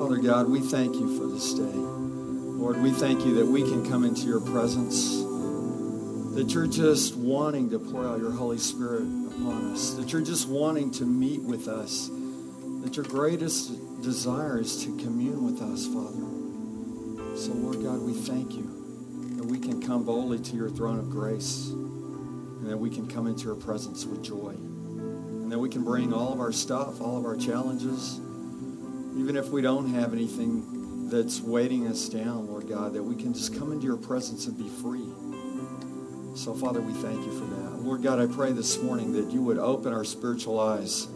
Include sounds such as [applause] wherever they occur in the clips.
Father God, we thank you for this day. Lord, we thank you that we can come into your presence, that you're just wanting to pour out your Holy Spirit upon us, that you're just wanting to meet with us, that your greatest desire is to commune with us, Father. So, Lord God, we thank you that we can come boldly to your throne of grace and that we can come into your presence with joy and that we can bring all of our stuff, all of our challenges, even if we don't have anything that's weighting us down, Lord God, that we can just come into your presence and be free. So, Father, we thank you for that. Lord God, I pray this morning that you would open our spiritual eyes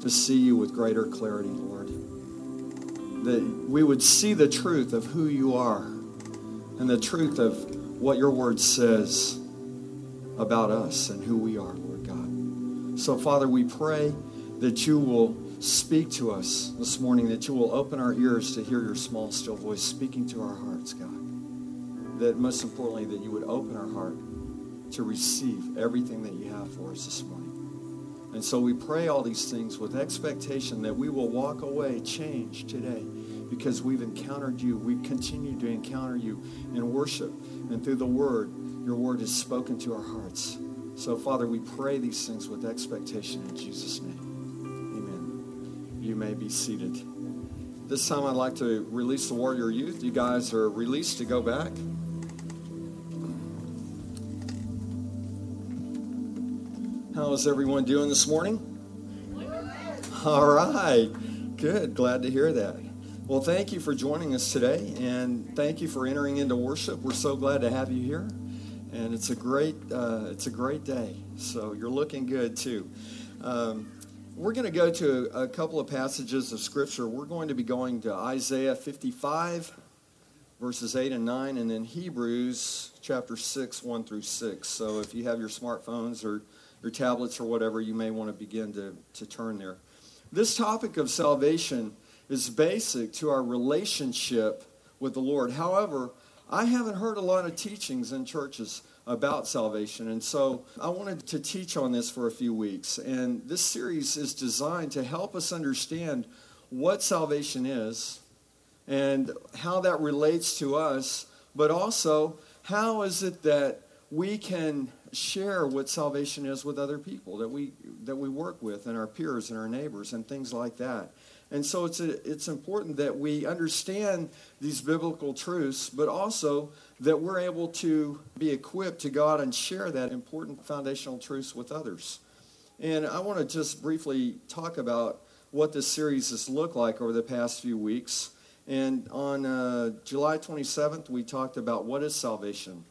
to see you with greater clarity, Lord. That we would see the truth of who you are and the truth of what your word says about us and who we are, Lord God. So, Father, we pray that you will speak to us this morning, that you will open our ears to hear your small, still voice speaking to our hearts, God. That most importantly, that you would open our heart to receive everything that you have for us this morning. And so we pray all these things with expectation that we will walk away changed today because we've encountered you. We continue to encounter you in worship and through the word. Your word is spoken to our hearts. So, Father, we pray these things with expectation in Jesus' name. You may be seated. This time I'd like to release the Warrior Youth. You guys are released to go back. How is everyone doing this morning? All right. Good. Glad to hear that. Well, thank you for joining us today, and thank you for entering into worship. We're so glad to have you here, and it's a great uh, it's a great day. So you're looking good too. Um, we're going to go to a couple of passages of scripture. We're going to be going to Isaiah 55, verses 8 and 9, and then Hebrews chapter 6, 1 through 6. So if you have your smartphones or your tablets or whatever, you may want to begin to, to turn there. This topic of salvation is basic to our relationship with the Lord. However, I haven't heard a lot of teachings in churches about salvation, and so I wanted to teach on this for a few weeks. And this series is designed to help us understand what salvation is and how that relates to us, but also how is it that we can share what salvation is with other people that we that we work with and our peers and our neighbors and things like that. And so it's a, it's important that we understand these biblical truths, but also that we're able to be equipped to God and share that important foundational truths with others. And I want to just briefly talk about what this series has looked like over the past few weeks. And on uh, July 27th, we talked about what is salvation.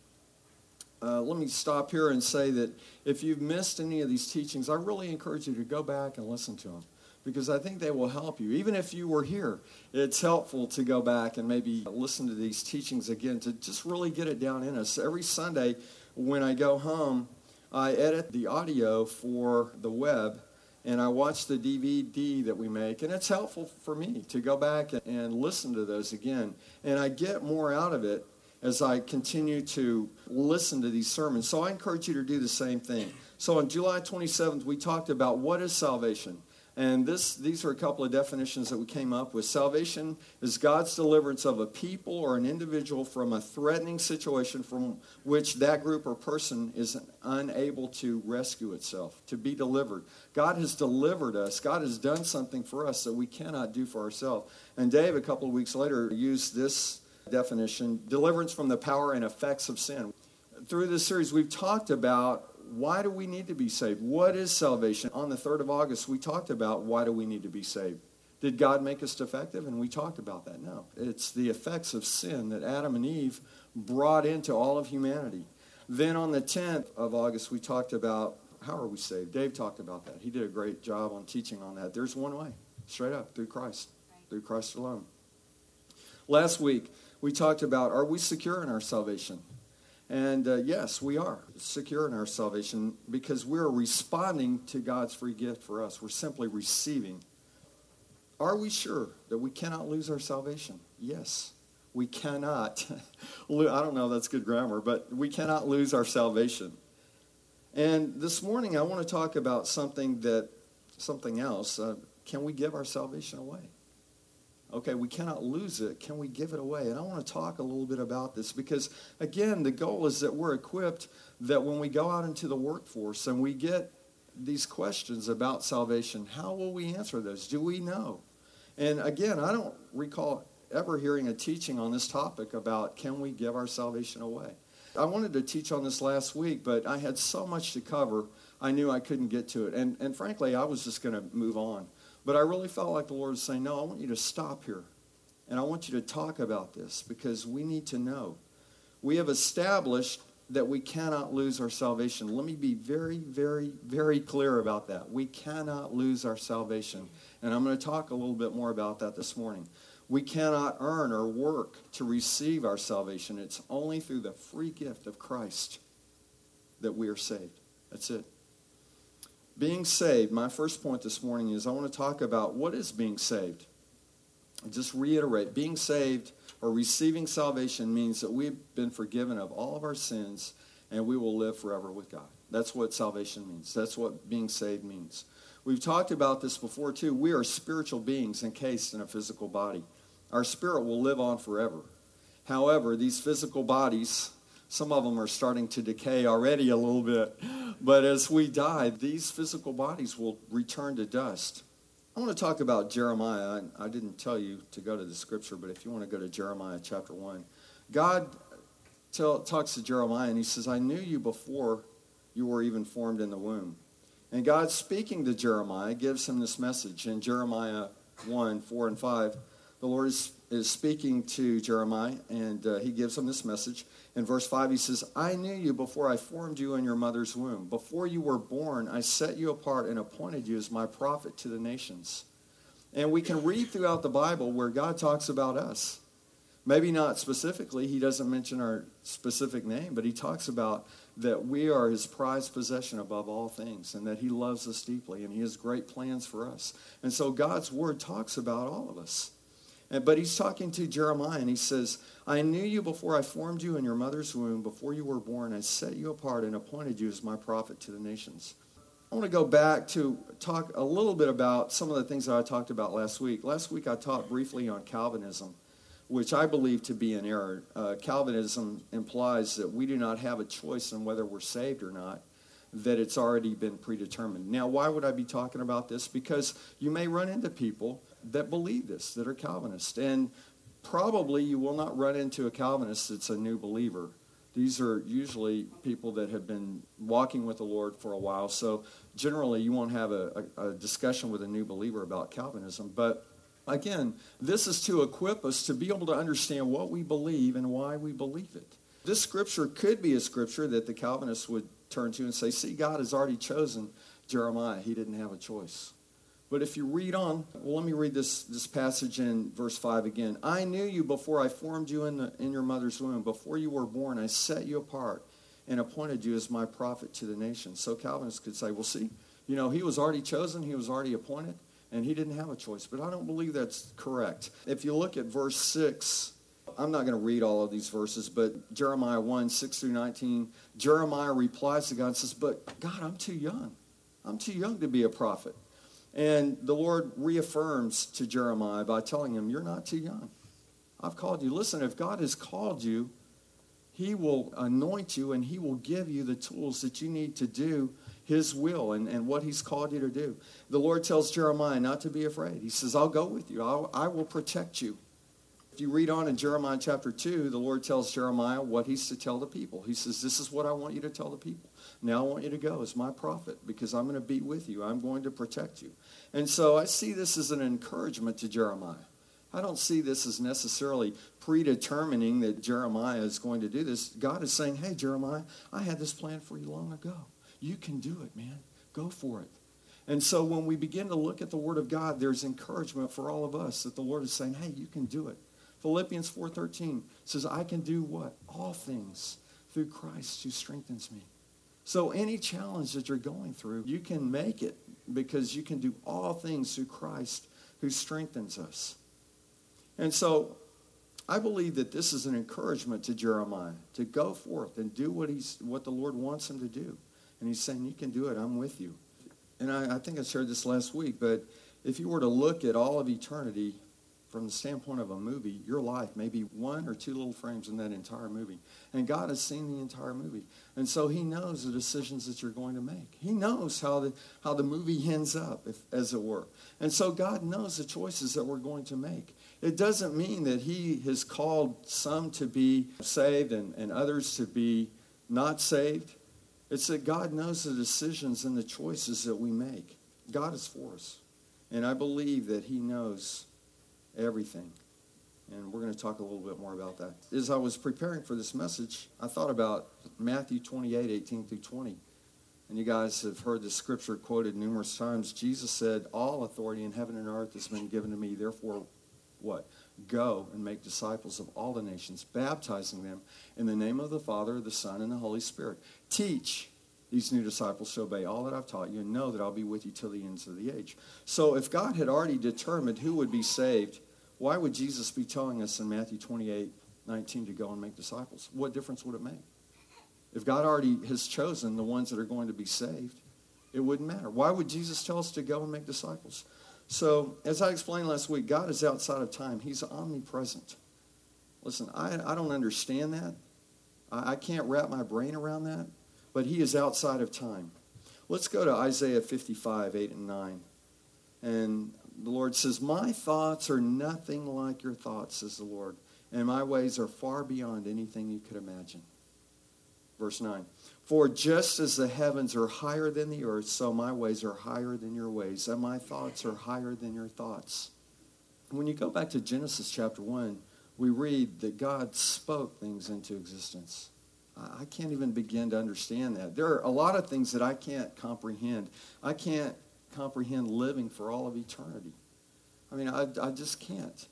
Uh, let me stop here and say that if you've missed any of these teachings, I really encourage you to go back and listen to them because I think they will help you. Even if you were here, it's helpful to go back and maybe listen to these teachings again to just really get it down in us. Every Sunday when I go home, I edit the audio for the web and I watch the DVD that we make, and it's helpful for me to go back and listen to those again. And I get more out of it as I continue to listen to these sermons. So I encourage you to do the same thing. So on July 27th, we talked about what is salvation. And this, these are a couple of definitions that we came up with. Salvation is God's deliverance of a people or an individual from a threatening situation from which that group or person is unable to rescue itself, to be delivered. God has delivered us. God has done something for us that we cannot do for ourselves. And Dave, a couple of weeks later, used this definition deliverance from the power and effects of sin. Through this series, we've talked about why do we need to be saved? What is salvation? On the 3rd of August, we talked about why do we need to be saved? Did God make us defective? And we talked about that. No. It's the effects of sin that Adam and Eve brought into all of humanity. Then on the 10th of August, we talked about how are we saved? Dave talked about that. He did a great job on teaching on that. There's one way, straight up, through Christ, through Christ alone. Last week, we talked about are we secure in our salvation? And uh, yes, we are secure in our salvation because we're responding to God's free gift for us. We're simply receiving. Are we sure that we cannot lose our salvation? Yes, we cannot. [laughs] I don't know that's good grammar, but we cannot lose our salvation. And this morning, I want to talk about something that, something else. Uh, can we give our salvation away? Okay, we cannot lose it. Can we give it away? And I want to talk a little bit about this because, again, the goal is that we're equipped that when we go out into the workforce and we get these questions about salvation, how will we answer those? Do we know? And again, I don't recall ever hearing a teaching on this topic about can we give our salvation away. I wanted to teach on this last week, but I had so much to cover, I knew I couldn't get to it. And, and frankly, I was just going to move on. But I really felt like the Lord was saying, No, I want you to stop here. And I want you to talk about this because we need to know. We have established that we cannot lose our salvation. Let me be very, very, very clear about that. We cannot lose our salvation. And I'm going to talk a little bit more about that this morning. We cannot earn or work to receive our salvation. It's only through the free gift of Christ that we are saved. That's it. Being saved, my first point this morning is I want to talk about what is being saved. just reiterate being saved or receiving salvation means that we've been forgiven of all of our sins and we will live forever with God. That's what salvation means. That's what being saved means. We've talked about this before too. We are spiritual beings encased in a physical body. Our spirit will live on forever. However, these physical bodies some of them are starting to decay already a little bit. But as we die, these physical bodies will return to dust. I want to talk about Jeremiah. I, didn't tell you to go to the scripture, but if you want to go to Jeremiah chapter 1, God tell, talks to Jeremiah and he says, I knew you before you were even formed in the womb. And God speaking to Jeremiah gives him this message in Jeremiah 1 4 and 5. The Lord is, is speaking to Jeremiah, and uh, he gives him this message. In verse 5, he says, I knew you before I formed you in your mother's womb. Before you were born, I set you apart and appointed you as my prophet to the nations. And we can read throughout the Bible where God talks about us. Maybe not specifically, he doesn't mention our specific name, but he talks about that we are his prized possession above all things and that he loves us deeply and he has great plans for us. And so God's word talks about all of us. But he's talking to Jeremiah and he says, I knew you before I formed you in your mother's womb. Before you were born, I set you apart and appointed you as my prophet to the nations. I want to go back to talk a little bit about some of the things that I talked about last week. Last week I taught briefly on Calvinism, which I believe to be an error. Uh, Calvinism implies that we do not have a choice in whether we're saved or not that it's already been predetermined. Now, why would I be talking about this? Because you may run into people that believe this, that are Calvinists. And probably you will not run into a Calvinist that's a new believer. These are usually people that have been walking with the Lord for a while. So generally, you won't have a, a, a discussion with a new believer about Calvinism. But again, this is to equip us to be able to understand what we believe and why we believe it. This scripture could be a scripture that the Calvinists would turn to and say, See, God has already chosen Jeremiah. He didn't have a choice. But if you read on, well, let me read this, this passage in verse 5 again. I knew you before I formed you in, the, in your mother's womb. Before you were born, I set you apart and appointed you as my prophet to the nations. So Calvinists could say, well, see, you know, he was already chosen, he was already appointed, and he didn't have a choice. But I don't believe that's correct. If you look at verse 6, I'm not going to read all of these verses, but Jeremiah 1, 6 through 19, Jeremiah replies to God and says, But God, I'm too young. I'm too young to be a prophet. And the Lord reaffirms to Jeremiah by telling him, You're not too young. I've called you. Listen, if God has called you, He will anoint you and He will give you the tools that you need to do His will and, and what He's called you to do. The Lord tells Jeremiah not to be afraid. He says, I'll go with you, I'll, I will protect you. If you read on in Jeremiah chapter 2, the Lord tells Jeremiah what he's to tell the people. He says, This is what I want you to tell the people. Now I want you to go as my prophet because I'm going to be with you. I'm going to protect you. And so I see this as an encouragement to Jeremiah. I don't see this as necessarily predetermining that Jeremiah is going to do this. God is saying, Hey, Jeremiah, I had this plan for you long ago. You can do it, man. Go for it. And so when we begin to look at the Word of God, there's encouragement for all of us that the Lord is saying, Hey, you can do it. Philippians 4:13 says, I can do what? All things through Christ who strengthens me. So, any challenge that you're going through, you can make it because you can do all things through Christ who strengthens us. And so, I believe that this is an encouragement to Jeremiah to go forth and do what, he's, what the Lord wants him to do. And he's saying, You can do it, I'm with you. And I, I think I shared this last week, but if you were to look at all of eternity from the standpoint of a movie, your life may be one or two little frames in that entire movie. And God has seen the entire movie. And so he knows the decisions that you're going to make. He knows how the, how the movie ends up, if, as it were. And so God knows the choices that we're going to make. It doesn't mean that he has called some to be saved and, and others to be not saved. It's that God knows the decisions and the choices that we make. God is for us. And I believe that he knows everything. And we're going to talk a little bit more about that. As I was preparing for this message, I thought about Matthew 28 18 through 20. And you guys have heard the scripture quoted numerous times. Jesus said, All authority in heaven and earth has been given to me. Therefore, what? Go and make disciples of all the nations, baptizing them in the name of the Father, the Son, and the Holy Spirit. Teach these new disciples to obey all that I've taught you and know that I'll be with you till the ends of the age. So if God had already determined who would be saved, why would Jesus be telling us in Matthew 28, 19 to go and make disciples? What difference would it make? If God already has chosen the ones that are going to be saved, it wouldn't matter. Why would Jesus tell us to go and make disciples? So, as I explained last week, God is outside of time. He's omnipresent. Listen, I, I don't understand that. I, I can't wrap my brain around that but he is outside of time. Let's go to Isaiah 55, 8 and 9. And the Lord says, My thoughts are nothing like your thoughts, says the Lord, and my ways are far beyond anything you could imagine. Verse 9. For just as the heavens are higher than the earth, so my ways are higher than your ways, and my thoughts are higher than your thoughts. When you go back to Genesis chapter 1, we read that God spoke things into existence. I can't even begin to understand that. There are a lot of things that I can't comprehend. I can't comprehend living for all of eternity. I mean, I, I just can't.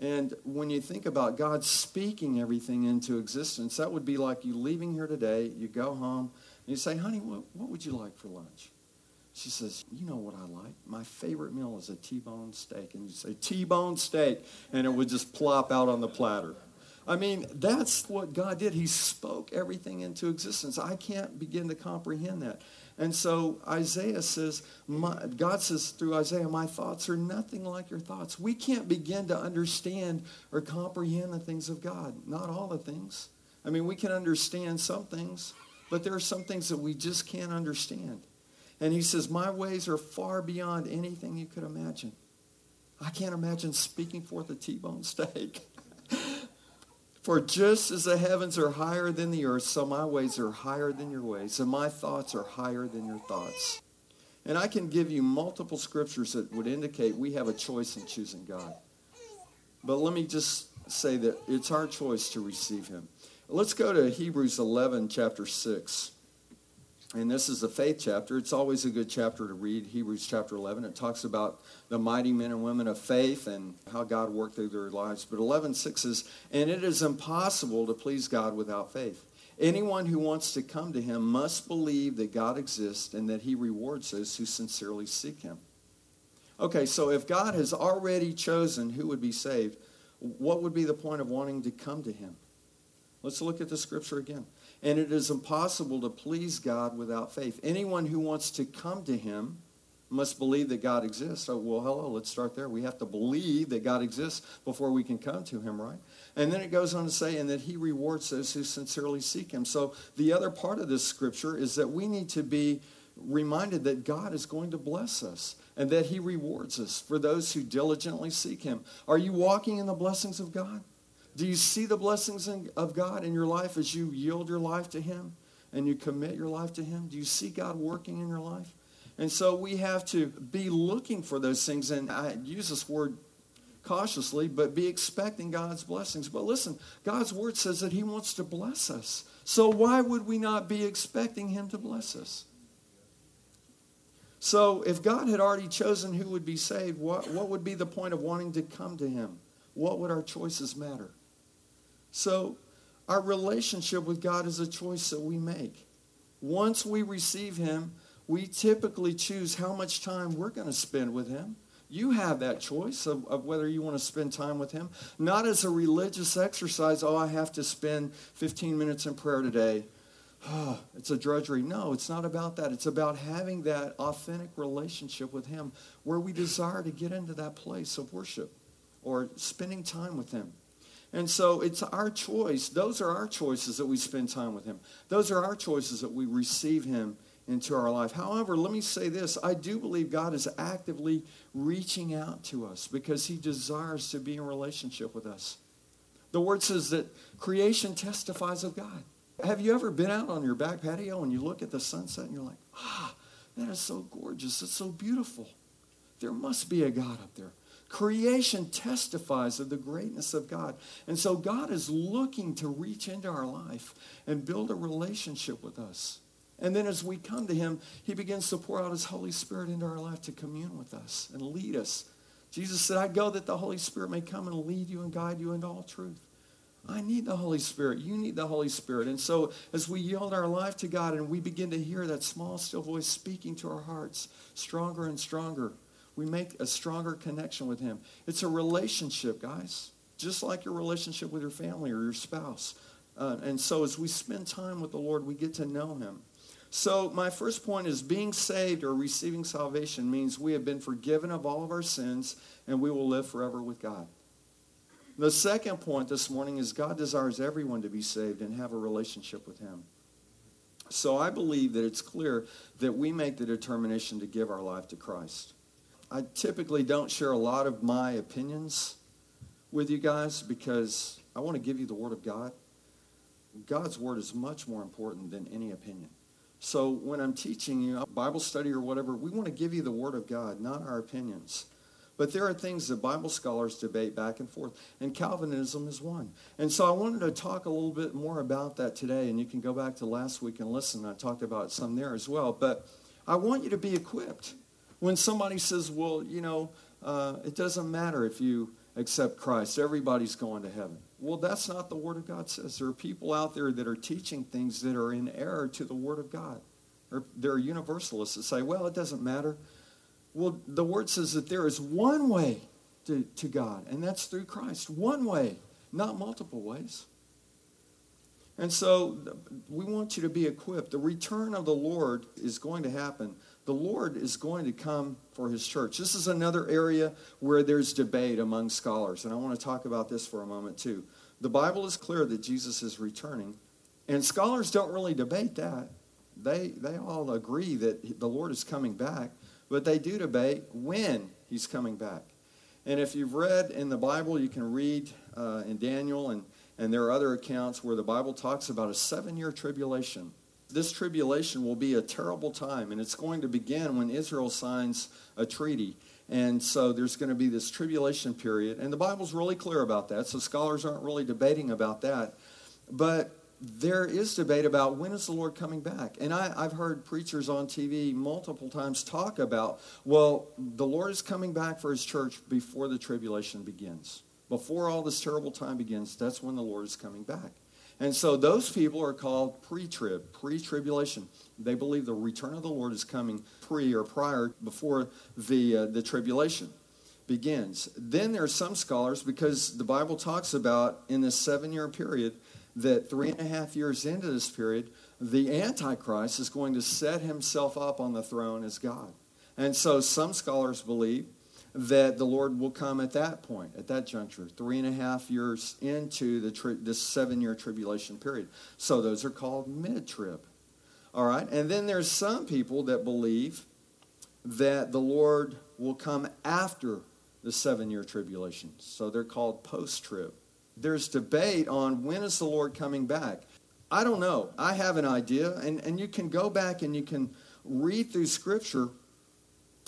And when you think about God speaking everything into existence, that would be like you leaving here today, you go home, and you say, honey, what, what would you like for lunch? She says, you know what I like? My favorite meal is a T-bone steak. And you say, T-bone steak, and it would just plop out on the platter. I mean, that's what God did. He spoke everything into existence. I can't begin to comprehend that. And so Isaiah says, God says through Isaiah, my thoughts are nothing like your thoughts. We can't begin to understand or comprehend the things of God. Not all the things. I mean, we can understand some things, but there are some things that we just can't understand. And he says, my ways are far beyond anything you could imagine. I can't imagine speaking forth a T-bone steak. [laughs] For just as the heavens are higher than the earth, so my ways are higher than your ways, and my thoughts are higher than your thoughts. And I can give you multiple scriptures that would indicate we have a choice in choosing God. But let me just say that it's our choice to receive him. Let's go to Hebrews 11, chapter 6. And this is the faith chapter. It's always a good chapter to read, Hebrews chapter 11. It talks about the mighty men and women of faith and how God worked through their lives. But 11.6 says, And it is impossible to please God without faith. Anyone who wants to come to him must believe that God exists and that he rewards those who sincerely seek him. Okay, so if God has already chosen who would be saved, what would be the point of wanting to come to him? Let's look at the scripture again. And it is impossible to please God without faith. Anyone who wants to come to him must believe that God exists. So, well, hello, let's start there. We have to believe that God exists before we can come to him, right? And then it goes on to say, and that he rewards those who sincerely seek him. So the other part of this scripture is that we need to be reminded that God is going to bless us and that he rewards us for those who diligently seek him. Are you walking in the blessings of God? Do you see the blessings of God in your life as you yield your life to Him and you commit your life to Him? Do you see God working in your life? And so we have to be looking for those things. And I use this word cautiously, but be expecting God's blessings. But listen, God's word says that He wants to bless us. So why would we not be expecting Him to bless us? So if God had already chosen who would be saved, what, what would be the point of wanting to come to Him? What would our choices matter? So, our relationship with God is a choice that we make. Once we receive Him, we typically choose how much time we're going to spend with Him. You have that choice of, of, whether you want to spend time with Him. Not as a religious exercise, oh, I have to spend 15 minutes in prayer today. Oh, [sighs] it's a drudgery. No, it's not about that. It's about having that authentic relationship with Him where we desire to get into that place of worship or spending time with Him. And so it's our choice. Those are our choices that we spend time with Him. Those are our choices that we receive Him into our life. However, let me say this I do believe God is actively reaching out to us because He desires to be in relationship with us. The Word says that creation testifies of God. Have you ever been out on your back patio and you look at the sunset and you're like, ah, that is so gorgeous. It's so beautiful. There must be a God up there. Creation testifies of the greatness of God. And so God is looking to reach into our life and build a relationship with us. And then as we come to him, he begins to pour out his Holy Spirit into our life to commune with us and lead us. Jesus said, I go that the Holy Spirit may come and lead you and guide you into all truth. I need the Holy Spirit. You need the Holy Spirit. And so as we yield our life to God and we begin to hear that small, still voice speaking to our hearts stronger and stronger, we make a stronger connection with Him. It's a relationship, guys, just like your relationship with your family or your spouse. Uh, and so as we spend time with the Lord, we get to know Him. So, my first point is being saved or receiving salvation means we have been forgiven of all of our sins and we will live forever with God. The second point this morning is God desires everyone to be saved and have a relationship with Him. So, I believe that it's clear that we make the determination to give our life to Christ. I typically don't share a lot of my opinions with you guys because I want to give you the Word of God. God's Word is much more important than any opinion. So when I'm teaching you Bible study or whatever, we want to give you the Word of God, not our opinions. But there are things that Bible scholars debate back and forth, and Calvinism is one. And so I wanted to talk a little bit more about that today, and you can go back to last week and listen. I talked about some there as well. But I want you to be equipped when somebody says, well, you know, uh, it doesn't matter if you accept Christ, everybody's going to heaven. Well, that's not the Word of God says. There are people out there that are teaching things that are in error to the Word of God. There are universalists that say, well, it doesn't matter. Well, the Word says that there is one way to, to God, and that's through Christ. One way, not multiple ways. And so we want you to be equipped. The return of the Lord is going to happen the Lord is going to come for his church. This is another area where there's debate among scholars, and I want to talk about this for a moment too. The Bible is clear that Jesus is returning, and scholars don't really debate that. They, they all agree that the Lord is coming back, but they do debate when he's coming back. And if you've read in the Bible, you can read uh, in Daniel, and, and there are other accounts where the Bible talks about a seven year tribulation this tribulation will be a terrible time, and it's going to begin when Israel signs a treaty. And so there's going to be this tribulation period. And the Bible's really clear about that, so scholars aren't really debating about that. But there is debate about when is the Lord coming back. And I, have heard preachers on TV multiple times talk about, well, the Lord is coming back for his church before the tribulation begins. Before all this terrible time begins, that's when the Lord is coming back. And so those people are called pre-trib, pre-tribulation. They believe the return of the Lord is coming pre or prior before the uh, the tribulation begins. Then there are some scholars because the Bible talks about in this seven-year period that three and a half years into this period, the Antichrist is going to set himself up on the throne as God. And so some scholars believe that the Lord will come at that point, at that juncture, three and a half years into the tri- this seven year tribulation period. So those are called mid trib. All right? And then there's some people that believe that the Lord will come after the seven year tribulation. So they're called post trib. There's debate on when is the Lord coming back. I don't know. I have an idea, and, and you can go back and you can read through Scripture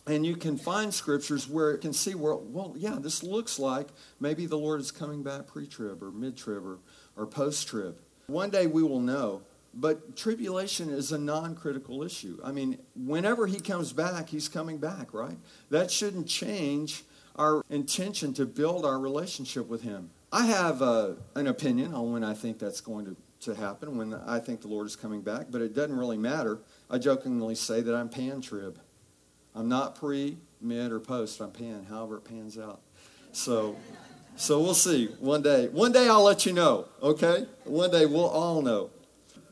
and you can find scriptures where it can see where well yeah this looks like maybe the lord is coming back pre-trib or mid-trib or, or post-trib. One day we will know but tribulation is a non-critical issue. I mean whenever he comes back he's coming back right? That shouldn't change our intention to build our relationship with him. I have uh, an opinion on when i think that's going to, to happen when i think the lord is coming back but it doesn't really matter. I jokingly say that i'm pan-trib I'm not pre, mid, or post. I'm pan, however it pans out. So, so we'll see one day. One day I'll let you know, okay? One day we'll all know.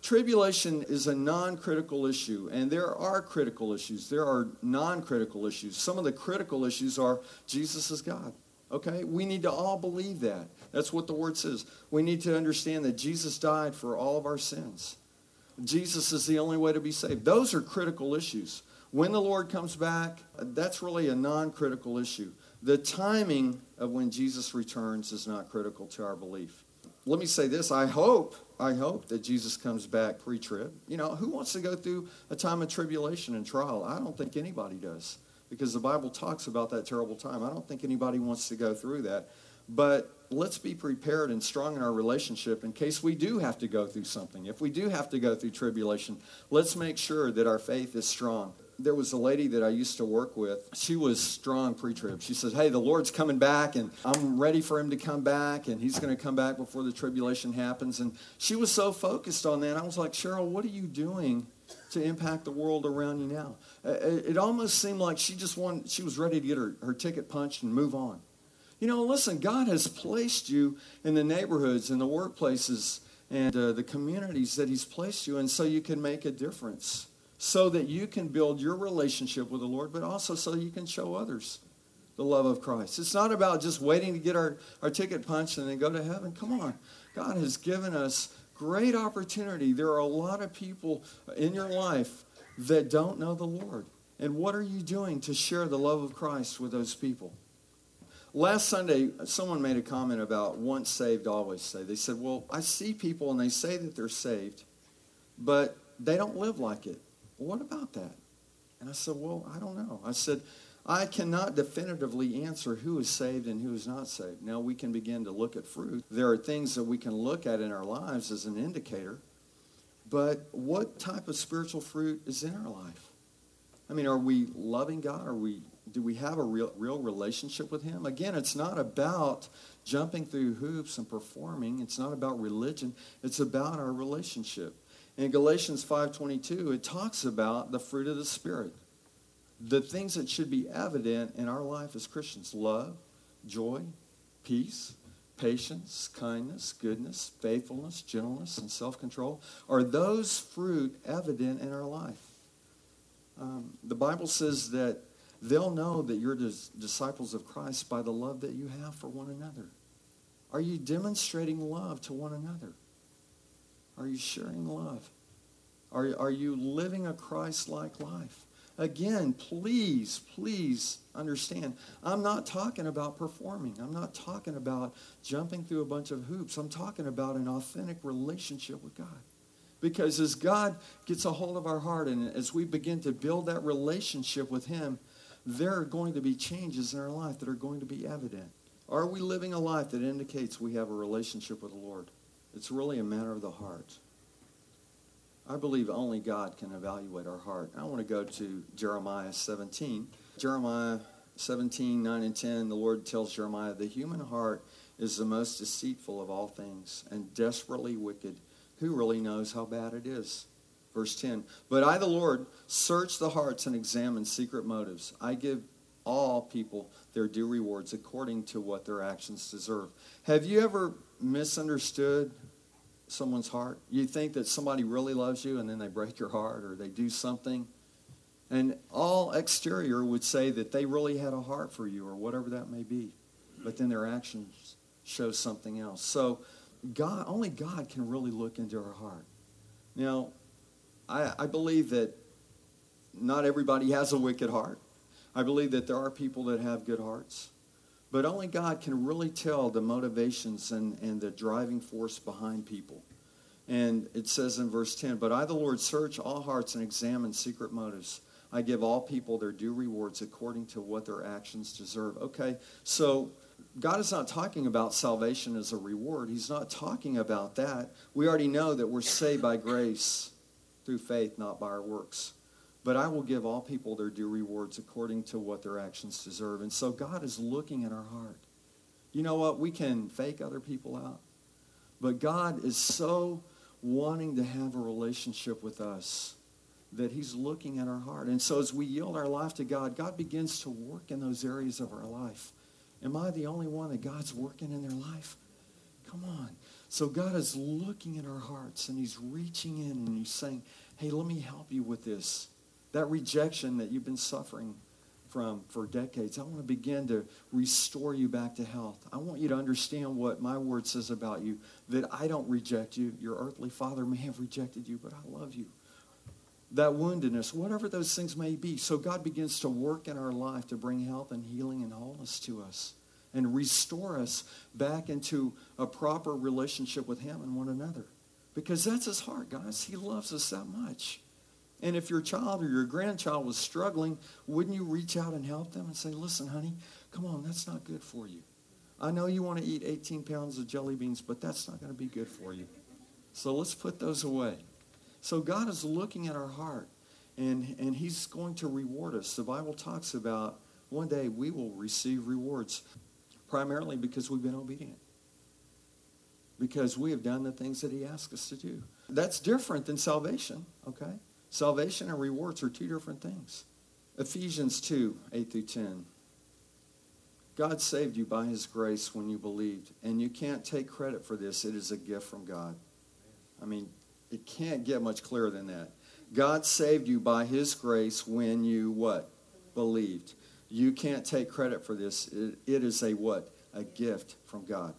Tribulation is a non critical issue, and there are critical issues. There are non critical issues. Some of the critical issues are Jesus is God. Okay? We need to all believe that. That's what the word says. We need to understand that Jesus died for all of our sins. Jesus is the only way to be saved. Those are critical issues. When the Lord comes back, that's really a non critical issue. The timing of when Jesus returns is not critical to our belief. Let me say this I hope, I hope that Jesus comes back pre trib. You know, who wants to go through a time of tribulation and trial? I don't think anybody does because the Bible talks about that terrible time. I don't think anybody wants to go through that. But let's be prepared and strong in our relationship in case we do have to go through something. If we do have to go through tribulation, let's make sure that our faith is strong. There was a lady that I used to work with. She was strong pre trib. She said, Hey, the Lord's coming back, and I'm ready for him to come back, and he's going to come back before the tribulation happens. And she was so focused on that. I was like, Cheryl, what are you doing to impact the world around you now? It almost seemed like she just wanted, she was ready to get her, her ticket punched and move on. You know, listen, God has placed you in the neighborhoods and the workplaces and uh, the communities that He's placed you in so you can make a difference, so that you can build your relationship with the Lord, but also so you can show others the love of Christ. It's not about just waiting to get our, our ticket punched and then go to heaven. Come on. God has given us great opportunity. There are a lot of people in your life that don't know the Lord. And what are you doing to share the love of Christ with those people? Last Sunday, someone made a comment about once saved, always saved. They said, Well, I see people and they say that they're saved, but they don't live like it. What about that? And I said, Well, I don't know. I said, I cannot definitively answer who is saved and who is not saved. Now we can begin to look at fruit. There are things that we can look at in our lives as an indicator. But what type of spiritual fruit is in our life? I mean, are we loving God? Are we do we have a real, real relationship with him again it's not about jumping through hoops and performing it's not about religion it's about our relationship in galatians 5.22 it talks about the fruit of the spirit the things that should be evident in our life as christians love joy peace patience kindness goodness faithfulness gentleness and self-control are those fruit evident in our life um, the bible says that They'll know that you're disciples of Christ by the love that you have for one another. Are you demonstrating love to one another? Are you sharing love? Are, are you living a Christ like life? Again, please, please understand. I'm not talking about performing. I'm not talking about jumping through a bunch of hoops. I'm talking about an authentic relationship with God. Because as God gets a hold of our heart and as we begin to build that relationship with Him, there are going to be changes in our life that are going to be evident. Are we living a life that indicates we have a relationship with the Lord? It's really a matter of the heart. I believe only God can evaluate our heart. I want to go to Jeremiah 17. Jeremiah 17, 9 and 10, the Lord tells Jeremiah, The human heart is the most deceitful of all things and desperately wicked. Who really knows how bad it is? Verse 10 But I, the Lord, search the hearts and examine secret motives. I give all people their due rewards according to what their actions deserve. Have you ever misunderstood someone's heart? You think that somebody really loves you and then they break your heart or they do something. And all exterior would say that they really had a heart for you or whatever that may be. But then their actions show something else. So God only God can really look into our heart. Now, I, I believe that not everybody has a wicked heart. I believe that there are people that have good hearts. But only God can really tell the motivations and, and the driving force behind people. And it says in verse 10, But I, the Lord, search all hearts and examine secret motives. I give all people their due rewards according to what their actions deserve. Okay, so God is not talking about salvation as a reward. He's not talking about that. We already know that we're saved by grace through faith, not by our works. But I will give all people their due rewards according to what their actions deserve. And so God is looking at our heart. You know what? We can fake other people out. But God is so wanting to have a relationship with us that he's looking at our heart. And so as we yield our life to God, God begins to work in those areas of our life. Am I the only one that God's working in their life? Come on. So God is looking at our hearts and he's reaching in and he's saying, hey, let me help you with this. That rejection that you've been suffering, from for decades. I want to begin to restore you back to health. I want you to understand what my word says about you that I don't reject you. Your earthly father may have rejected you, but I love you. That woundedness, whatever those things may be. So God begins to work in our life to bring health and healing and wholeness to us and restore us back into a proper relationship with Him and one another. Because that's His heart, guys. He loves us that much. And if your child or your grandchild was struggling, wouldn't you reach out and help them and say, listen, honey, come on, that's not good for you. I know you want to eat 18 pounds of jelly beans, but that's not going to be good for you. So let's put those away. So God is looking at our heart, and, and He's going to reward us. The Bible talks about one day we will receive rewards, primarily because we've been obedient, because we have done the things that He asked us to do. That's different than salvation, okay? Salvation and rewards are two different things. Ephesians 2 8 through 10. God saved you by his grace when you believed, and you can't take credit for this. It is a gift from God. I mean, it can't get much clearer than that. God saved you by his grace when you what? Believed. You can't take credit for this. it, it is a what? A gift from God.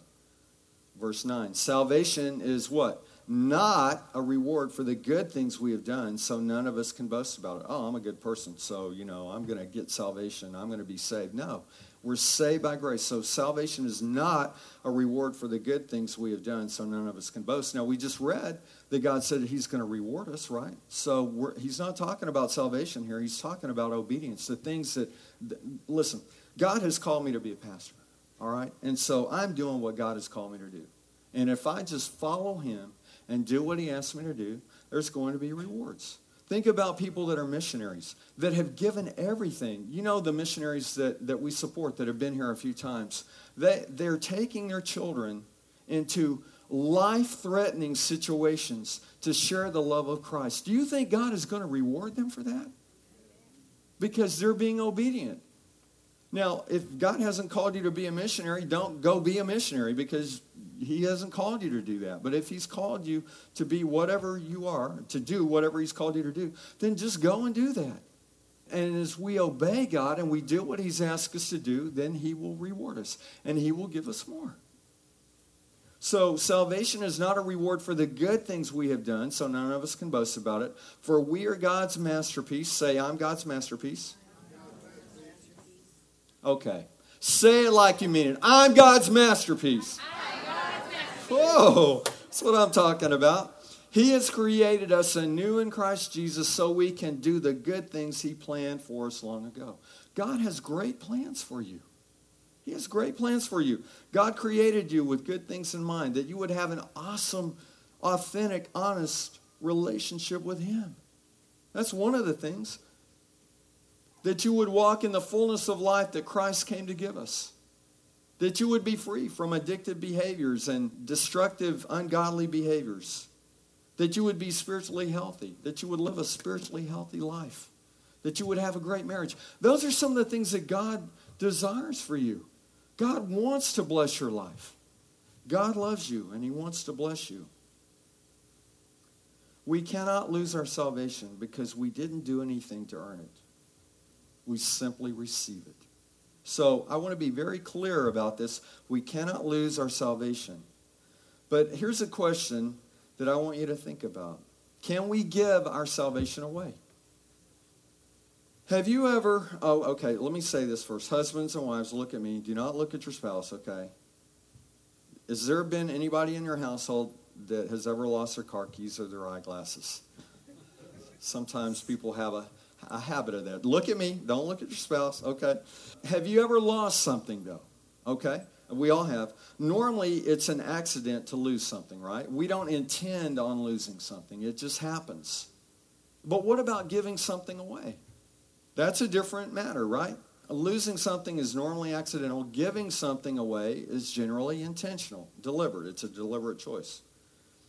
Verse 9. Salvation is what? Not a reward for the good things we have done, so none of us can boast about it. Oh, I'm a good person, so, you know, I'm going to get salvation. I'm going to be saved. No, we're saved by grace. So salvation is not a reward for the good things we have done, so none of us can boast. Now, we just read that God said He's going to reward us, right? So He's not talking about salvation here. He's talking about obedience, the things that, listen, God has called me to be a pastor, all right? And so I'm doing what God has called me to do. And if I just follow Him, and do what he asks me to do, there's going to be rewards. Think about people that are missionaries, that have given everything. You know, the missionaries that, that we support that have been here a few times, they, they're taking their children into life threatening situations to share the love of Christ. Do you think God is going to reward them for that? Because they're being obedient. Now, if God hasn't called you to be a missionary, don't go be a missionary because he hasn't called you to do that. But if he's called you to be whatever you are, to do whatever he's called you to do, then just go and do that. And as we obey God and we do what he's asked us to do, then he will reward us and he will give us more. So, salvation is not a reward for the good things we have done, so none of us can boast about it. For we are God's masterpiece. Say, I'm God's masterpiece. Okay. Say it like you mean it. I'm God's masterpiece. Whoa, that's what I'm talking about. He has created us anew in Christ Jesus so we can do the good things He planned for us long ago. God has great plans for you. He has great plans for you. God created you with good things in mind, that you would have an awesome, authentic, honest relationship with Him. That's one of the things. That you would walk in the fullness of life that Christ came to give us that you would be free from addictive behaviors and destructive, ungodly behaviors, that you would be spiritually healthy, that you would live a spiritually healthy life, that you would have a great marriage. Those are some of the things that God desires for you. God wants to bless your life. God loves you and He wants to bless you. We cannot lose our salvation because we didn't do anything to earn it. We simply receive it. So I want to be very clear about this. We cannot lose our salvation. But here's a question that I want you to think about Can we give our salvation away? Have you ever, oh, okay, let me say this first. Husbands and wives, look at me. Do not look at your spouse, okay? Has there been anybody in your household that has ever lost their car keys or their eyeglasses? Sometimes people have a a habit of that. Look at me. Don't look at your spouse. Okay. Have you ever lost something, though? Okay. We all have. Normally, it's an accident to lose something, right? We don't intend on losing something, it just happens. But what about giving something away? That's a different matter, right? Losing something is normally accidental. Giving something away is generally intentional, deliberate. It's a deliberate choice.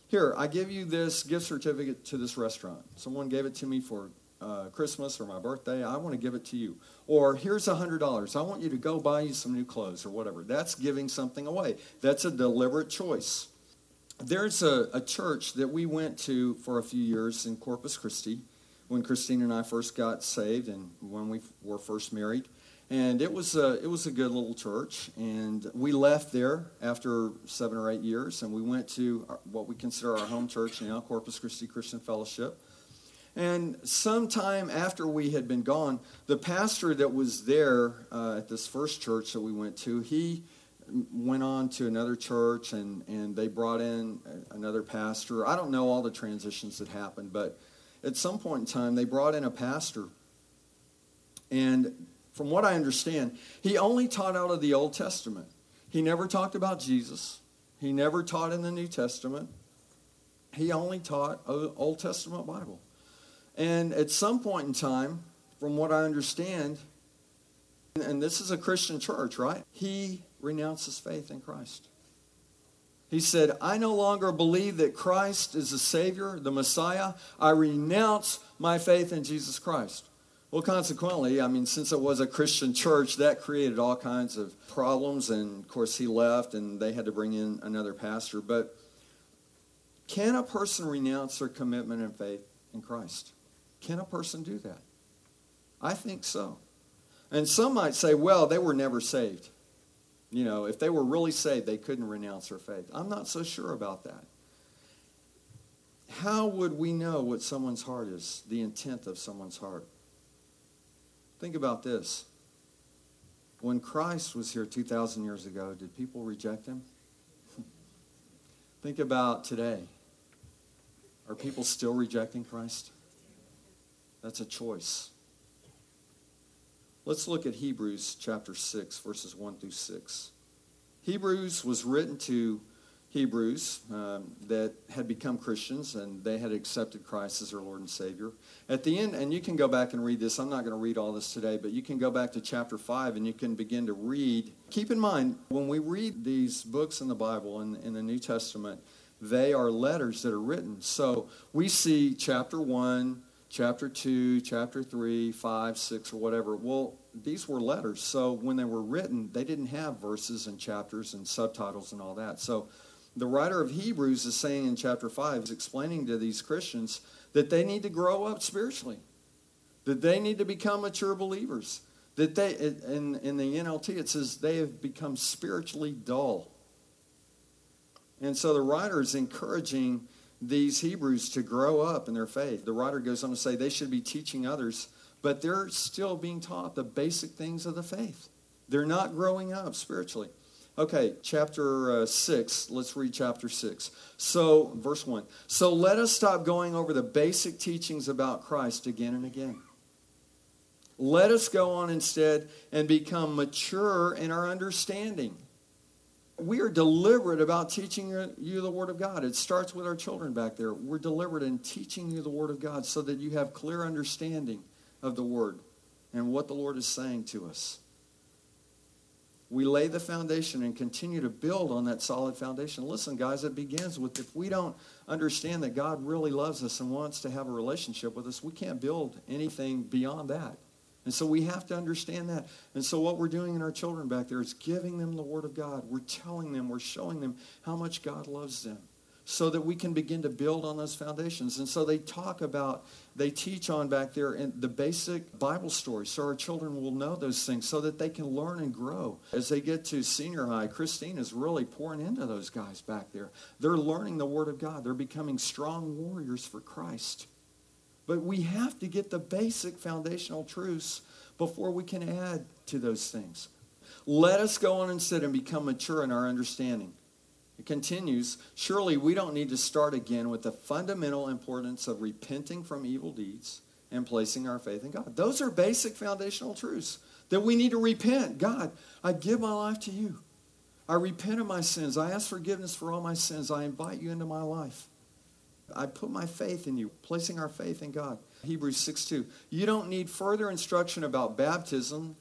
Here, I give you this gift certificate to this restaurant. Someone gave it to me for uh, Christmas or my birthday, I want to give it to you. Or here's a $100. I want you to go buy you some new clothes or whatever. That's giving something away. That's a deliberate choice. There's a, a church that we went to for a few years in Corpus Christi when Christine and I first got saved and when we were first married. And it was a, it was a good little church. And we left there after seven or eight years, and we went to what we consider our home church now, Corpus Christi Christian Fellowship. And sometime after we had been gone, the pastor that was there uh, at this first church that we went to, he went on to another church and, and they brought in another pastor. I don't know all the transitions that happened, but at some point in time, they brought in a pastor. And from what I understand, he only taught out of the Old Testament. He never talked about Jesus, he never taught in the New Testament. He only taught Old Testament Bible. And at some point in time, from what I understand, and this is a Christian church, right? He renounces faith in Christ. He said, I no longer believe that Christ is the Savior, the Messiah. I renounce my faith in Jesus Christ. Well, consequently, I mean, since it was a Christian church, that created all kinds of problems. And of course, he left and they had to bring in another pastor. But can a person renounce their commitment and faith in Christ? Can a person do that? I think so. And some might say, well, they were never saved. You know, if they were really saved, they couldn't renounce their faith. I'm not so sure about that. How would we know what someone's heart is, the intent of someone's heart? Think about this. When Christ was here 2,000 years ago, did people reject him? [laughs] Think about today. Are people still rejecting Christ? That's a choice. Let's look at Hebrews chapter 6, verses 1 through 6. Hebrews was written to Hebrews um, that had become Christians and they had accepted Christ as their Lord and Savior. At the end, and you can go back and read this, I'm not going to read all this today, but you can go back to chapter 5 and you can begin to read. Keep in mind, when we read these books in the Bible and in, in the New Testament, they are letters that are written. So we see chapter 1, chapter 2, chapter 3, 5, 6, or whatever. Well, these were letters. So when they were written, they didn't have verses and chapters and subtitles and all that. So the writer of Hebrews is saying in chapter 5, is explaining to these Christians that they need to grow up spiritually, that they need to become mature believers. That they, in, in the NLT, it says they have become spiritually dull. And so the writer is encouraging these Hebrews to grow up in their faith. The writer goes on to say they should be teaching others, but they're still being taught the basic things of the faith. They're not growing up spiritually. Okay, chapter uh, 6. Let's read chapter 6. So, verse 1. So let us stop going over the basic teachings about Christ again and again. Let us go on instead and become mature in our understanding we are deliberate about teaching you the Word of God. It starts with our children back there. We're deliberate in teaching you the Word of God so that you have clear understanding of the Word and what the Lord is saying to us. We lay the foundation and continue to build on that solid foundation. Listen, guys, it begins with if we don't understand that God really loves us and wants to have a relationship with us, we can't build anything beyond that. And so we have to understand that. And so what we're doing in our children back there is giving them the Word of God. We're telling them, we're showing them how much God loves them so that we can begin to build on those foundations. And so they talk about, they teach on back there in the basic Bible stories so our children will know those things so that they can learn and grow. As they get to senior high, Christine is really pouring into those guys back there. They're learning the Word of God. They're becoming strong warriors for Christ. But we have to get the basic foundational truths before we can add to those things. Let us go on instead and become mature in our understanding. It continues Surely we don't need to start again with the fundamental importance of repenting from evil deeds and placing our faith in God. Those are basic foundational truths that we need to repent. God, I give my life to you. I repent of my sins. I ask forgiveness for all my sins. I invite you into my life. I put my faith in you, placing our faith in God. Hebrews 6 2. You don't need further instruction about baptism,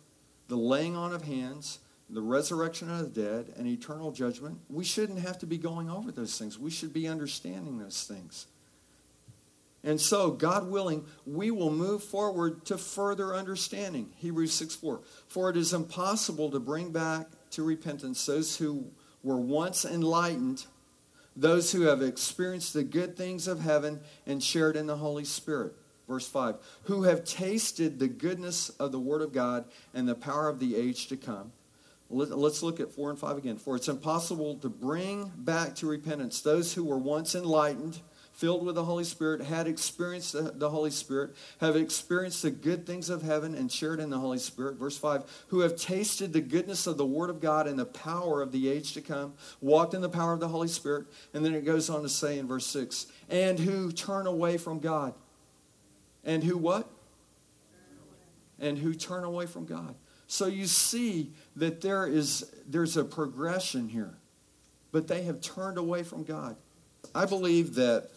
the laying on of hands, the resurrection of the dead, and eternal judgment. We shouldn't have to be going over those things. We should be understanding those things. And so, God willing, we will move forward to further understanding. Hebrews 6 4. For it is impossible to bring back to repentance those who were once enlightened those who have experienced the good things of heaven and shared in the Holy Spirit. Verse 5 Who have tasted the goodness of the Word of God and the power of the age to come. Let's look at 4 and 5 again. For it's impossible to bring back to repentance those who were once enlightened filled with the Holy Spirit, had experienced the, Holy Spirit, have experienced the good things of heaven and shared in the Holy Spirit. Verse 5 Who have tasted the goodness of the Word of God and the power of the age to come, walked in the power of the Holy Spirit. And then it goes on to say in verse 6 And who turn away from God. And who what? And who turn away from God. So you see that there is there's a progression here. But they have turned away from God. I believe that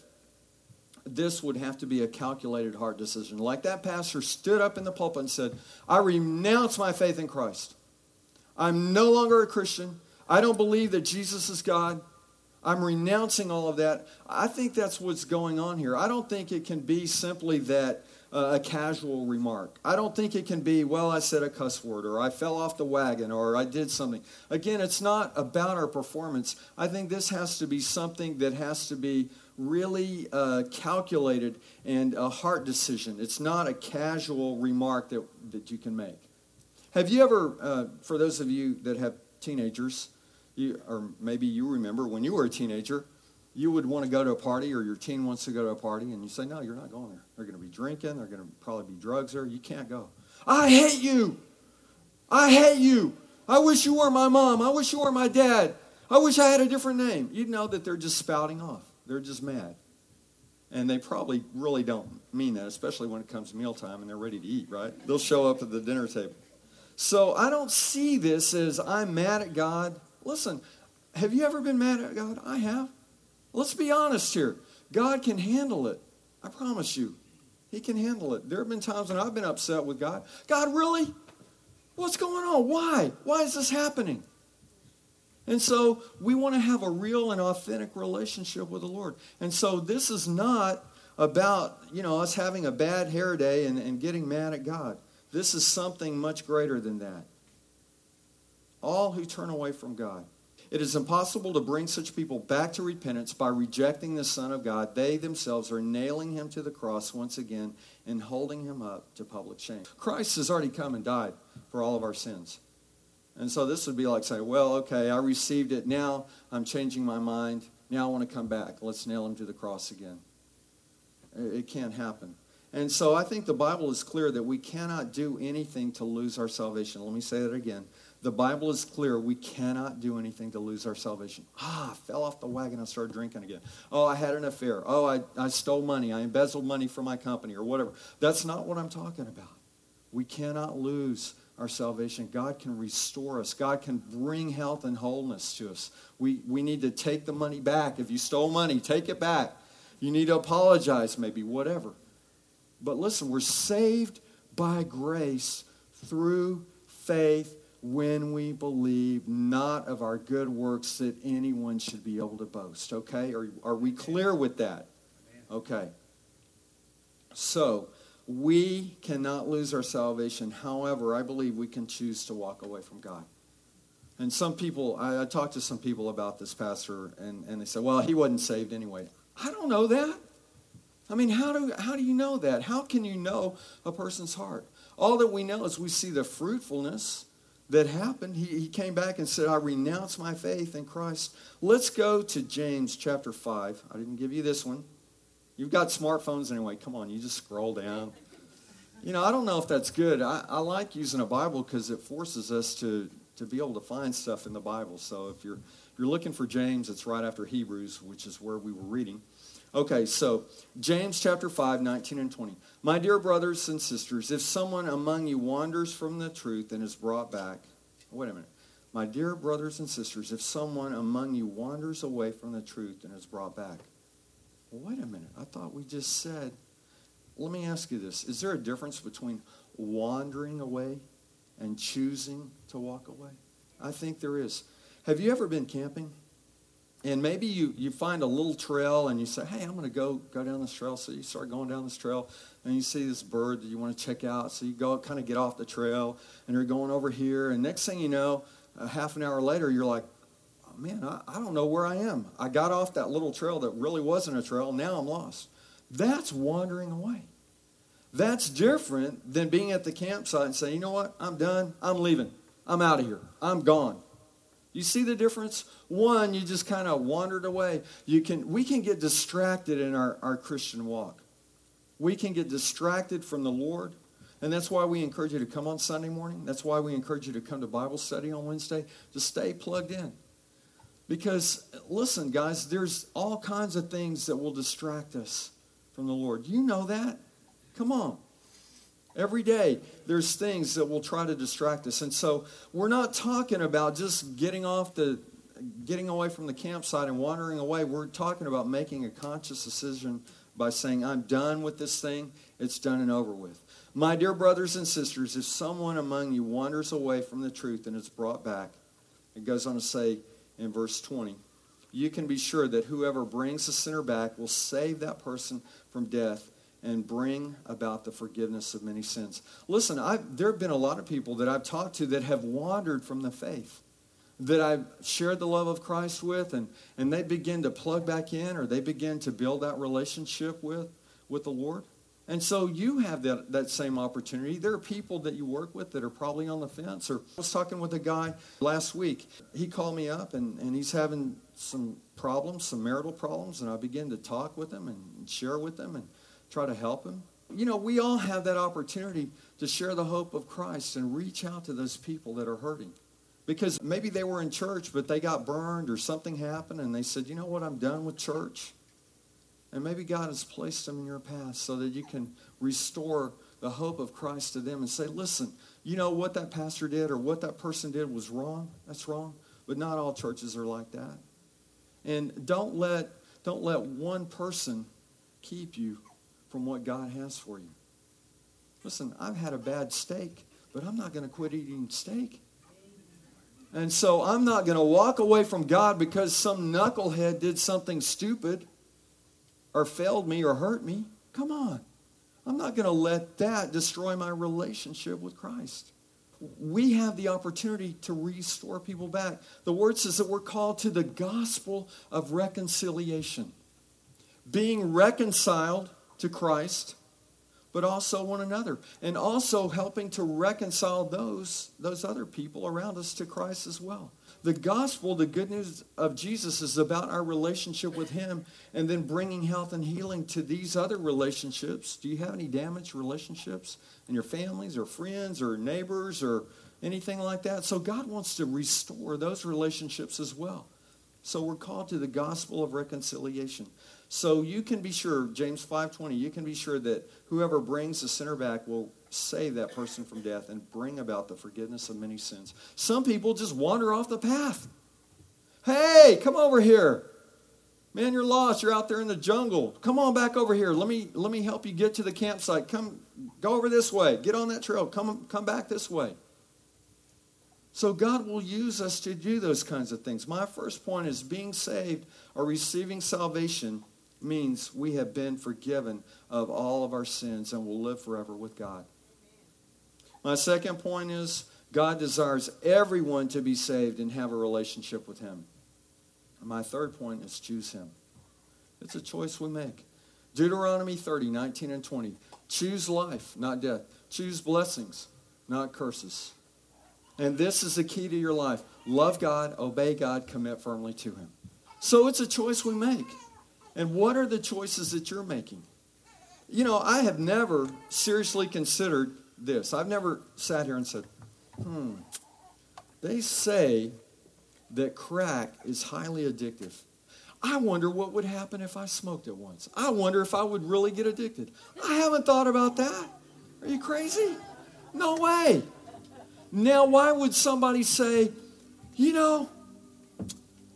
this would have to be a calculated heart decision. Like that pastor stood up in the pulpit and said, I renounce my faith in Christ. I'm no longer a Christian. I don't believe that Jesus is God. I'm renouncing all of that. I think that's what's going on here. I don't think it can be simply that uh, a casual remark. I don't think it can be, well, I said a cuss word, or I fell off the wagon, or I did something. Again, it's not about our performance. I think this has to be something that has to be really uh, calculated and a heart decision. It's not a casual remark that, that you can make. Have you ever, uh, for those of you that have teenagers, you, or maybe you remember when you were a teenager, you would want to go to a party or your teen wants to go to a party and you say, no, you're not going there. They're going to be drinking. They're going to probably be drugs there. You can't go. I hate you. I hate you. I wish you were my mom. I wish you were my dad. I wish I had a different name. You'd know that they're just spouting off. They're just mad. And they probably really don't mean that, especially when it comes to mealtime and they're ready to eat, right? They'll show up at the dinner table. So I don't see this as I'm mad at God. Listen, have you ever been mad at God? I have. Let's be honest here. God can handle it. I promise you. He can handle it. There have been times when I've been upset with God. God, really? What's going on? Why? Why is this happening? And so we want to have a real and authentic relationship with the Lord. And so this is not about, you know, us having a bad hair day and, and getting mad at God. This is something much greater than that. All who turn away from God. It is impossible to bring such people back to repentance by rejecting the Son of God. They themselves are nailing him to the cross once again and holding him up to public shame. Christ has already come and died for all of our sins. And so this would be like saying, well, okay, I received it. Now I'm changing my mind. Now I want to come back. Let's nail him to the cross again. It can't happen. And so I think the Bible is clear that we cannot do anything to lose our salvation. Let me say that again. The Bible is clear. We cannot do anything to lose our salvation. Ah, I fell off the wagon. I started drinking again. Oh, I had an affair. Oh, I, I stole money. I embezzled money from my company or whatever. That's not what I'm talking about. We cannot lose our salvation. God can restore us. God can bring health and wholeness to us. We, we need to take the money back. If you stole money, take it back. You need to apologize, maybe, whatever. But listen, we're saved by grace through faith when we believe, not of our good works that anyone should be able to boast. Okay? Are, are we clear with that? Okay. So, we cannot lose our salvation. However, I believe we can choose to walk away from God. And some people, I, I talked to some people about this pastor, and, and they said, well, he wasn't saved anyway. I don't know that. I mean, how do, how do you know that? How can you know a person's heart? All that we know is we see the fruitfulness that happened. He, he came back and said, I renounce my faith in Christ. Let's go to James chapter 5. I didn't give you this one. You've got smartphones anyway. Come on, you just scroll down. You know, I don't know if that's good. I, I like using a Bible because it forces us to, to be able to find stuff in the Bible. So if you're, if you're looking for James, it's right after Hebrews, which is where we were reading. Okay, so James chapter 5, 19 and 20. My dear brothers and sisters, if someone among you wanders from the truth and is brought back, wait a minute. My dear brothers and sisters, if someone among you wanders away from the truth and is brought back, wait a minute. I thought we just said, let me ask you this. Is there a difference between wandering away and choosing to walk away? I think there is. Have you ever been camping? And maybe you, you find a little trail and you say, hey, I'm going to go go down this trail. So you start going down this trail and you see this bird that you want to check out. So you go kind of get off the trail and you're going over here. And next thing you know, a half an hour later, you're like, man, I, I don't know where I am. I got off that little trail that really wasn't a trail. Now I'm lost. That's wandering away. That's different than being at the campsite and saying, you know what, I'm done, I'm leaving, I'm out of here, I'm gone. You see the difference? One, you just kind of wandered away. You can, we can get distracted in our, our Christian walk. We can get distracted from the Lord. And that's why we encourage you to come on Sunday morning. That's why we encourage you to come to Bible study on Wednesday, to stay plugged in. Because, listen, guys, there's all kinds of things that will distract us from the Lord. You know that. Come on. Every day, there's things that will try to distract us. And so, we're not talking about just getting off the, getting away from the campsite and wandering away. We're talking about making a conscious decision by saying, I'm done with this thing. It's done and over with. My dear brothers and sisters, if someone among you wanders away from the truth and is brought back, it goes on to say, in verse 20. You can be sure that whoever brings a sinner back will save that person from death and bring about the forgiveness of many sins. Listen, I've, there have been a lot of people that I've talked to that have wandered from the faith, that I've shared the love of Christ with, and, and they begin to plug back in or they begin to build that relationship with, with the Lord. And so you have that, that same opportunity. There are people that you work with that are probably on the fence. Or I was talking with a guy last week. He called me up and, and he's having some problems, some marital problems. And I began to talk with him and share with him and try to help him. You know, we all have that opportunity to share the hope of Christ and reach out to those people that are hurting. Because maybe they were in church, but they got burned or something happened and they said, you know what, I'm done with church. And maybe God has placed them in your path so that you can restore the hope of Christ to them and say, listen, you know what that pastor did or what that person did was wrong. That's wrong. But not all churches are like that. And don't let, don't let one person keep you from what God has for you. Listen, I've had a bad steak, but I'm not going to quit eating steak. And so I'm not going to walk away from God because some knucklehead did something stupid or failed me or hurt me. Come on. I'm not going to let that destroy my relationship with Christ. We have the opportunity to restore people back. The word says that we're called to the gospel of reconciliation. Being reconciled to Christ, but also one another. And also helping to reconcile those, those other people around us to Christ as well. The gospel, the good news of Jesus, is about our relationship with Him and then bringing health and healing to these other relationships. Do you have any damaged relationships in your families or friends or neighbors or anything like that? So God wants to restore those relationships as well. So we're called to the gospel of reconciliation. So you can be sure, James 5:20, you can be sure that whoever brings the sinner back will save that person from death and bring about the forgiveness of many sins. Some people just wander off the path. Hey, come over here. Man, you're lost. You're out there in the jungle. Come on back over here. Let me let me help you get to the campsite. Come go over this way. Get on that trail. Come come back this way. So God will use us to do those kinds of things. My first point is being saved or receiving salvation means we have been forgiven of all of our sins and will live forever with God. My second point is God desires everyone to be saved and have a relationship with Him. And my third point is choose Him. It's a choice we make. Deuteronomy 30, 19 and 20. Choose life, not death. Choose blessings, not curses. And this is the key to your life. Love God, obey God, commit firmly to Him. So it's a choice we make. And what are the choices that you're making? You know, I have never seriously considered this. I've never sat here and said, hmm, they say that crack is highly addictive. I wonder what would happen if I smoked it once. I wonder if I would really get addicted. I haven't thought about that. Are you crazy? No way. Now, why would somebody say, you know,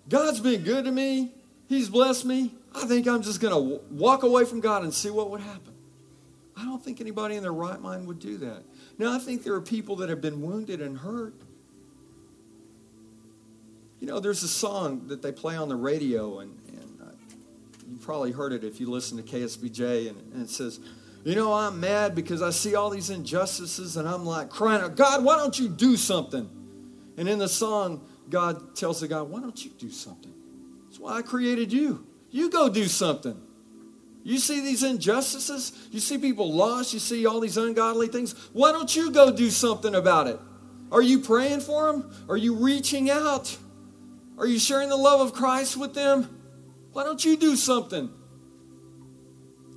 God's been good to me, He's blessed me. I think I'm just going to walk away from God and see what would happen. I don't think anybody in their right mind would do that. Now, I think there are people that have been wounded and hurt. You know, there's a song that they play on the radio, and, and uh, you've probably heard it if you listen to KSBJ, and, and it says, You know, I'm mad because I see all these injustices, and I'm like crying out, God, why don't you do something? And in the song, God tells the guy, Why don't you do something? That's why I created you. You go do something. You see these injustices? You see people lost? You see all these ungodly things? Why don't you go do something about it? Are you praying for them? Are you reaching out? Are you sharing the love of Christ with them? Why don't you do something?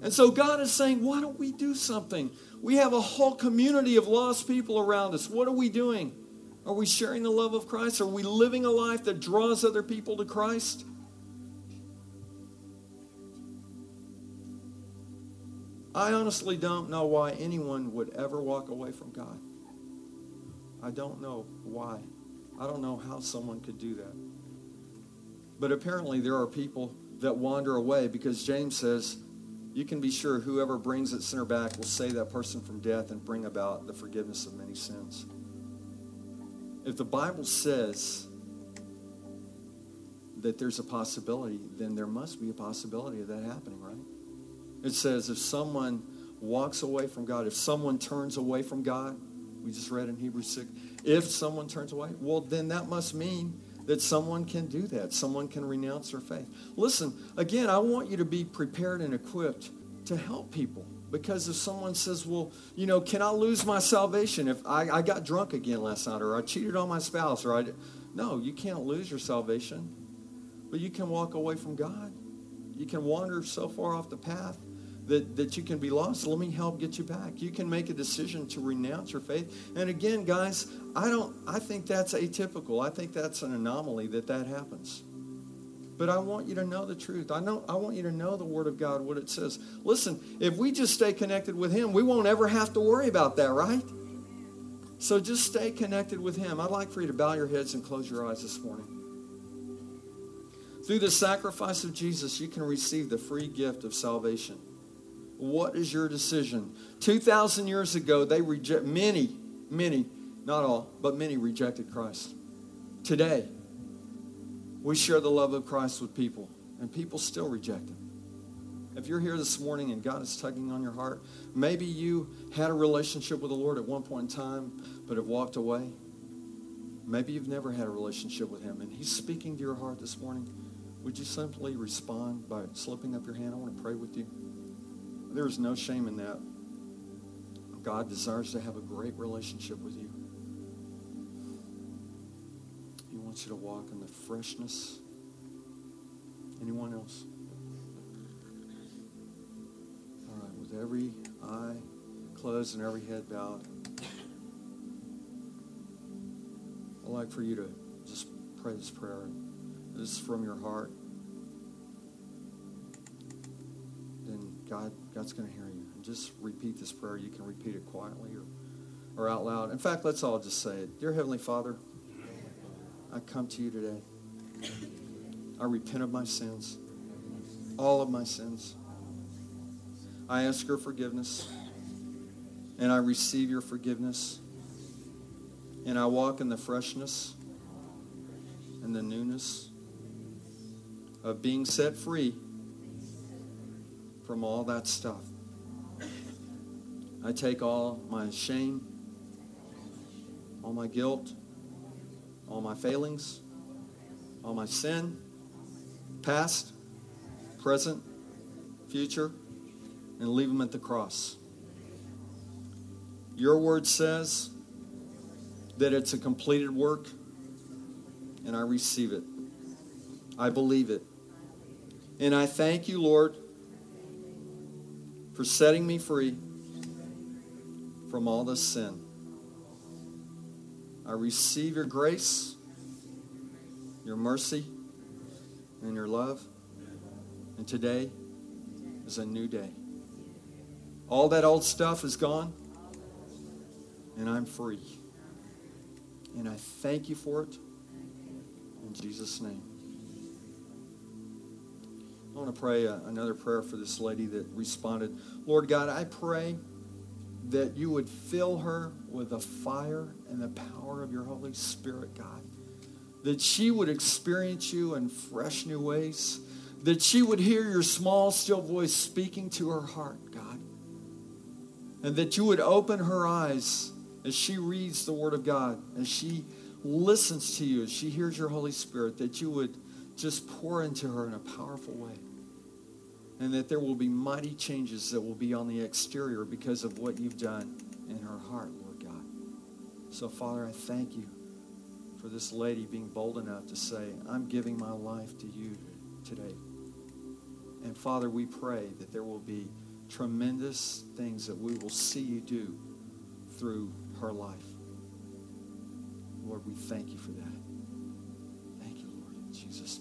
And so God is saying, why don't we do something? We have a whole community of lost people around us. What are we doing? Are we sharing the love of Christ? Are we living a life that draws other people to Christ? I honestly don't know why anyone would ever walk away from God. I don't know why. I don't know how someone could do that. But apparently, there are people that wander away because James says, you can be sure whoever brings that sinner back will save that person from death and bring about the forgiveness of many sins. If the Bible says that there's a possibility, then there must be a possibility of that happening, right? It says if someone walks away from God, if someone turns away from God, we just read in Hebrews 6, if someone turns away, well, then that must mean that someone can do that. Someone can renounce their faith. Listen, again, I want you to be prepared and equipped to help people. Because if someone says, well, you know, can I lose my salvation if I, I got drunk again last night or I cheated on my spouse or I... No, you can't lose your salvation. But you can walk away from God. You can wander so far off the path that, that you can be lost. Let me help get you back. You can make a decision to renounce your faith. And again, guys, I don't I think that's atypical. I think that's an anomaly that that happens. But I want you to know the truth. I know I want you to know the word of God what it says. Listen, if we just stay connected with him, we won't ever have to worry about that, right? So just stay connected with him. I'd like for you to bow your heads and close your eyes this morning. Through the sacrifice of Jesus, you can receive the free gift of salvation. What is your decision? 2,000 years ago, they reject many, many, not all, but many rejected Christ. Today, we share the love of Christ with people, and people still reject him. If you're here this morning and God is tugging on your heart, maybe you had a relationship with the Lord at one point in time, but have walked away. Maybe you've never had a relationship with Him, and He's speaking to your heart this morning. Would you simply respond by slipping up your hand? I want to pray with you. There is no shame in that. God desires to have a great relationship with you. He wants you to walk in the freshness. Anyone else? All right, with every eye closed and every head bowed, I'd like for you to just pray this prayer. This is from your heart. God, God's going to hear you. And just repeat this prayer. You can repeat it quietly or, or out loud. In fact, let's all just say it. Dear Heavenly Father, I come to you today. I repent of my sins, all of my sins. I ask your forgiveness, and I receive your forgiveness, and I walk in the freshness and the newness of being set free from all that stuff. I take all my shame, all my guilt, all my failings, all my sin, past, present, future, and leave them at the cross. Your word says that it's a completed work, and I receive it. I believe it. And I thank you, Lord, for setting me free from all this sin. I receive your grace, your mercy, and your love. And today is a new day. All that old stuff is gone, and I'm free. And I thank you for it in Jesus' name. I want to pray uh, another prayer for this lady that responded. Lord God, I pray that you would fill her with the fire and the power of your Holy Spirit, God. That she would experience you in fresh new ways. That she would hear your small, still voice speaking to her heart, God. And that you would open her eyes as she reads the Word of God, as she listens to you, as she hears your Holy Spirit, that you would just pour into her in a powerful way. And that there will be mighty changes that will be on the exterior because of what you've done in her heart, Lord God. So, Father, I thank you for this lady being bold enough to say, I'm giving my life to you today. And Father, we pray that there will be tremendous things that we will see you do through her life. Lord, we thank you for that. Thank you, Lord, in Jesus'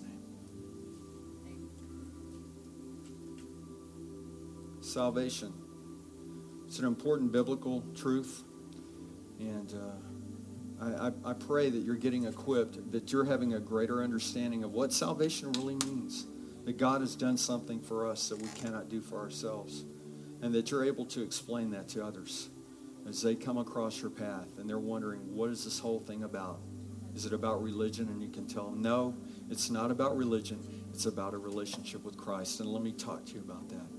Salvation. It's an important biblical truth. And uh, I, I, I pray that you're getting equipped, that you're having a greater understanding of what salvation really means. That God has done something for us that we cannot do for ourselves. And that you're able to explain that to others as they come across your path and they're wondering, what is this whole thing about? Is it about religion? And you can tell them, no, it's not about religion. It's about a relationship with Christ. And let me talk to you about that.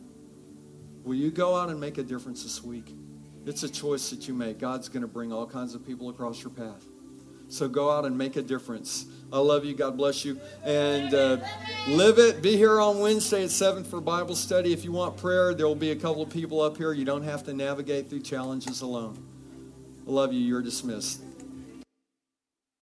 Will you go out and make a difference this week? It's a choice that you make. God's going to bring all kinds of people across your path. So go out and make a difference. I love you. God bless you. And uh, live it. Be here on Wednesday at 7 for Bible study. If you want prayer, there will be a couple of people up here. You don't have to navigate through challenges alone. I love you. You're dismissed.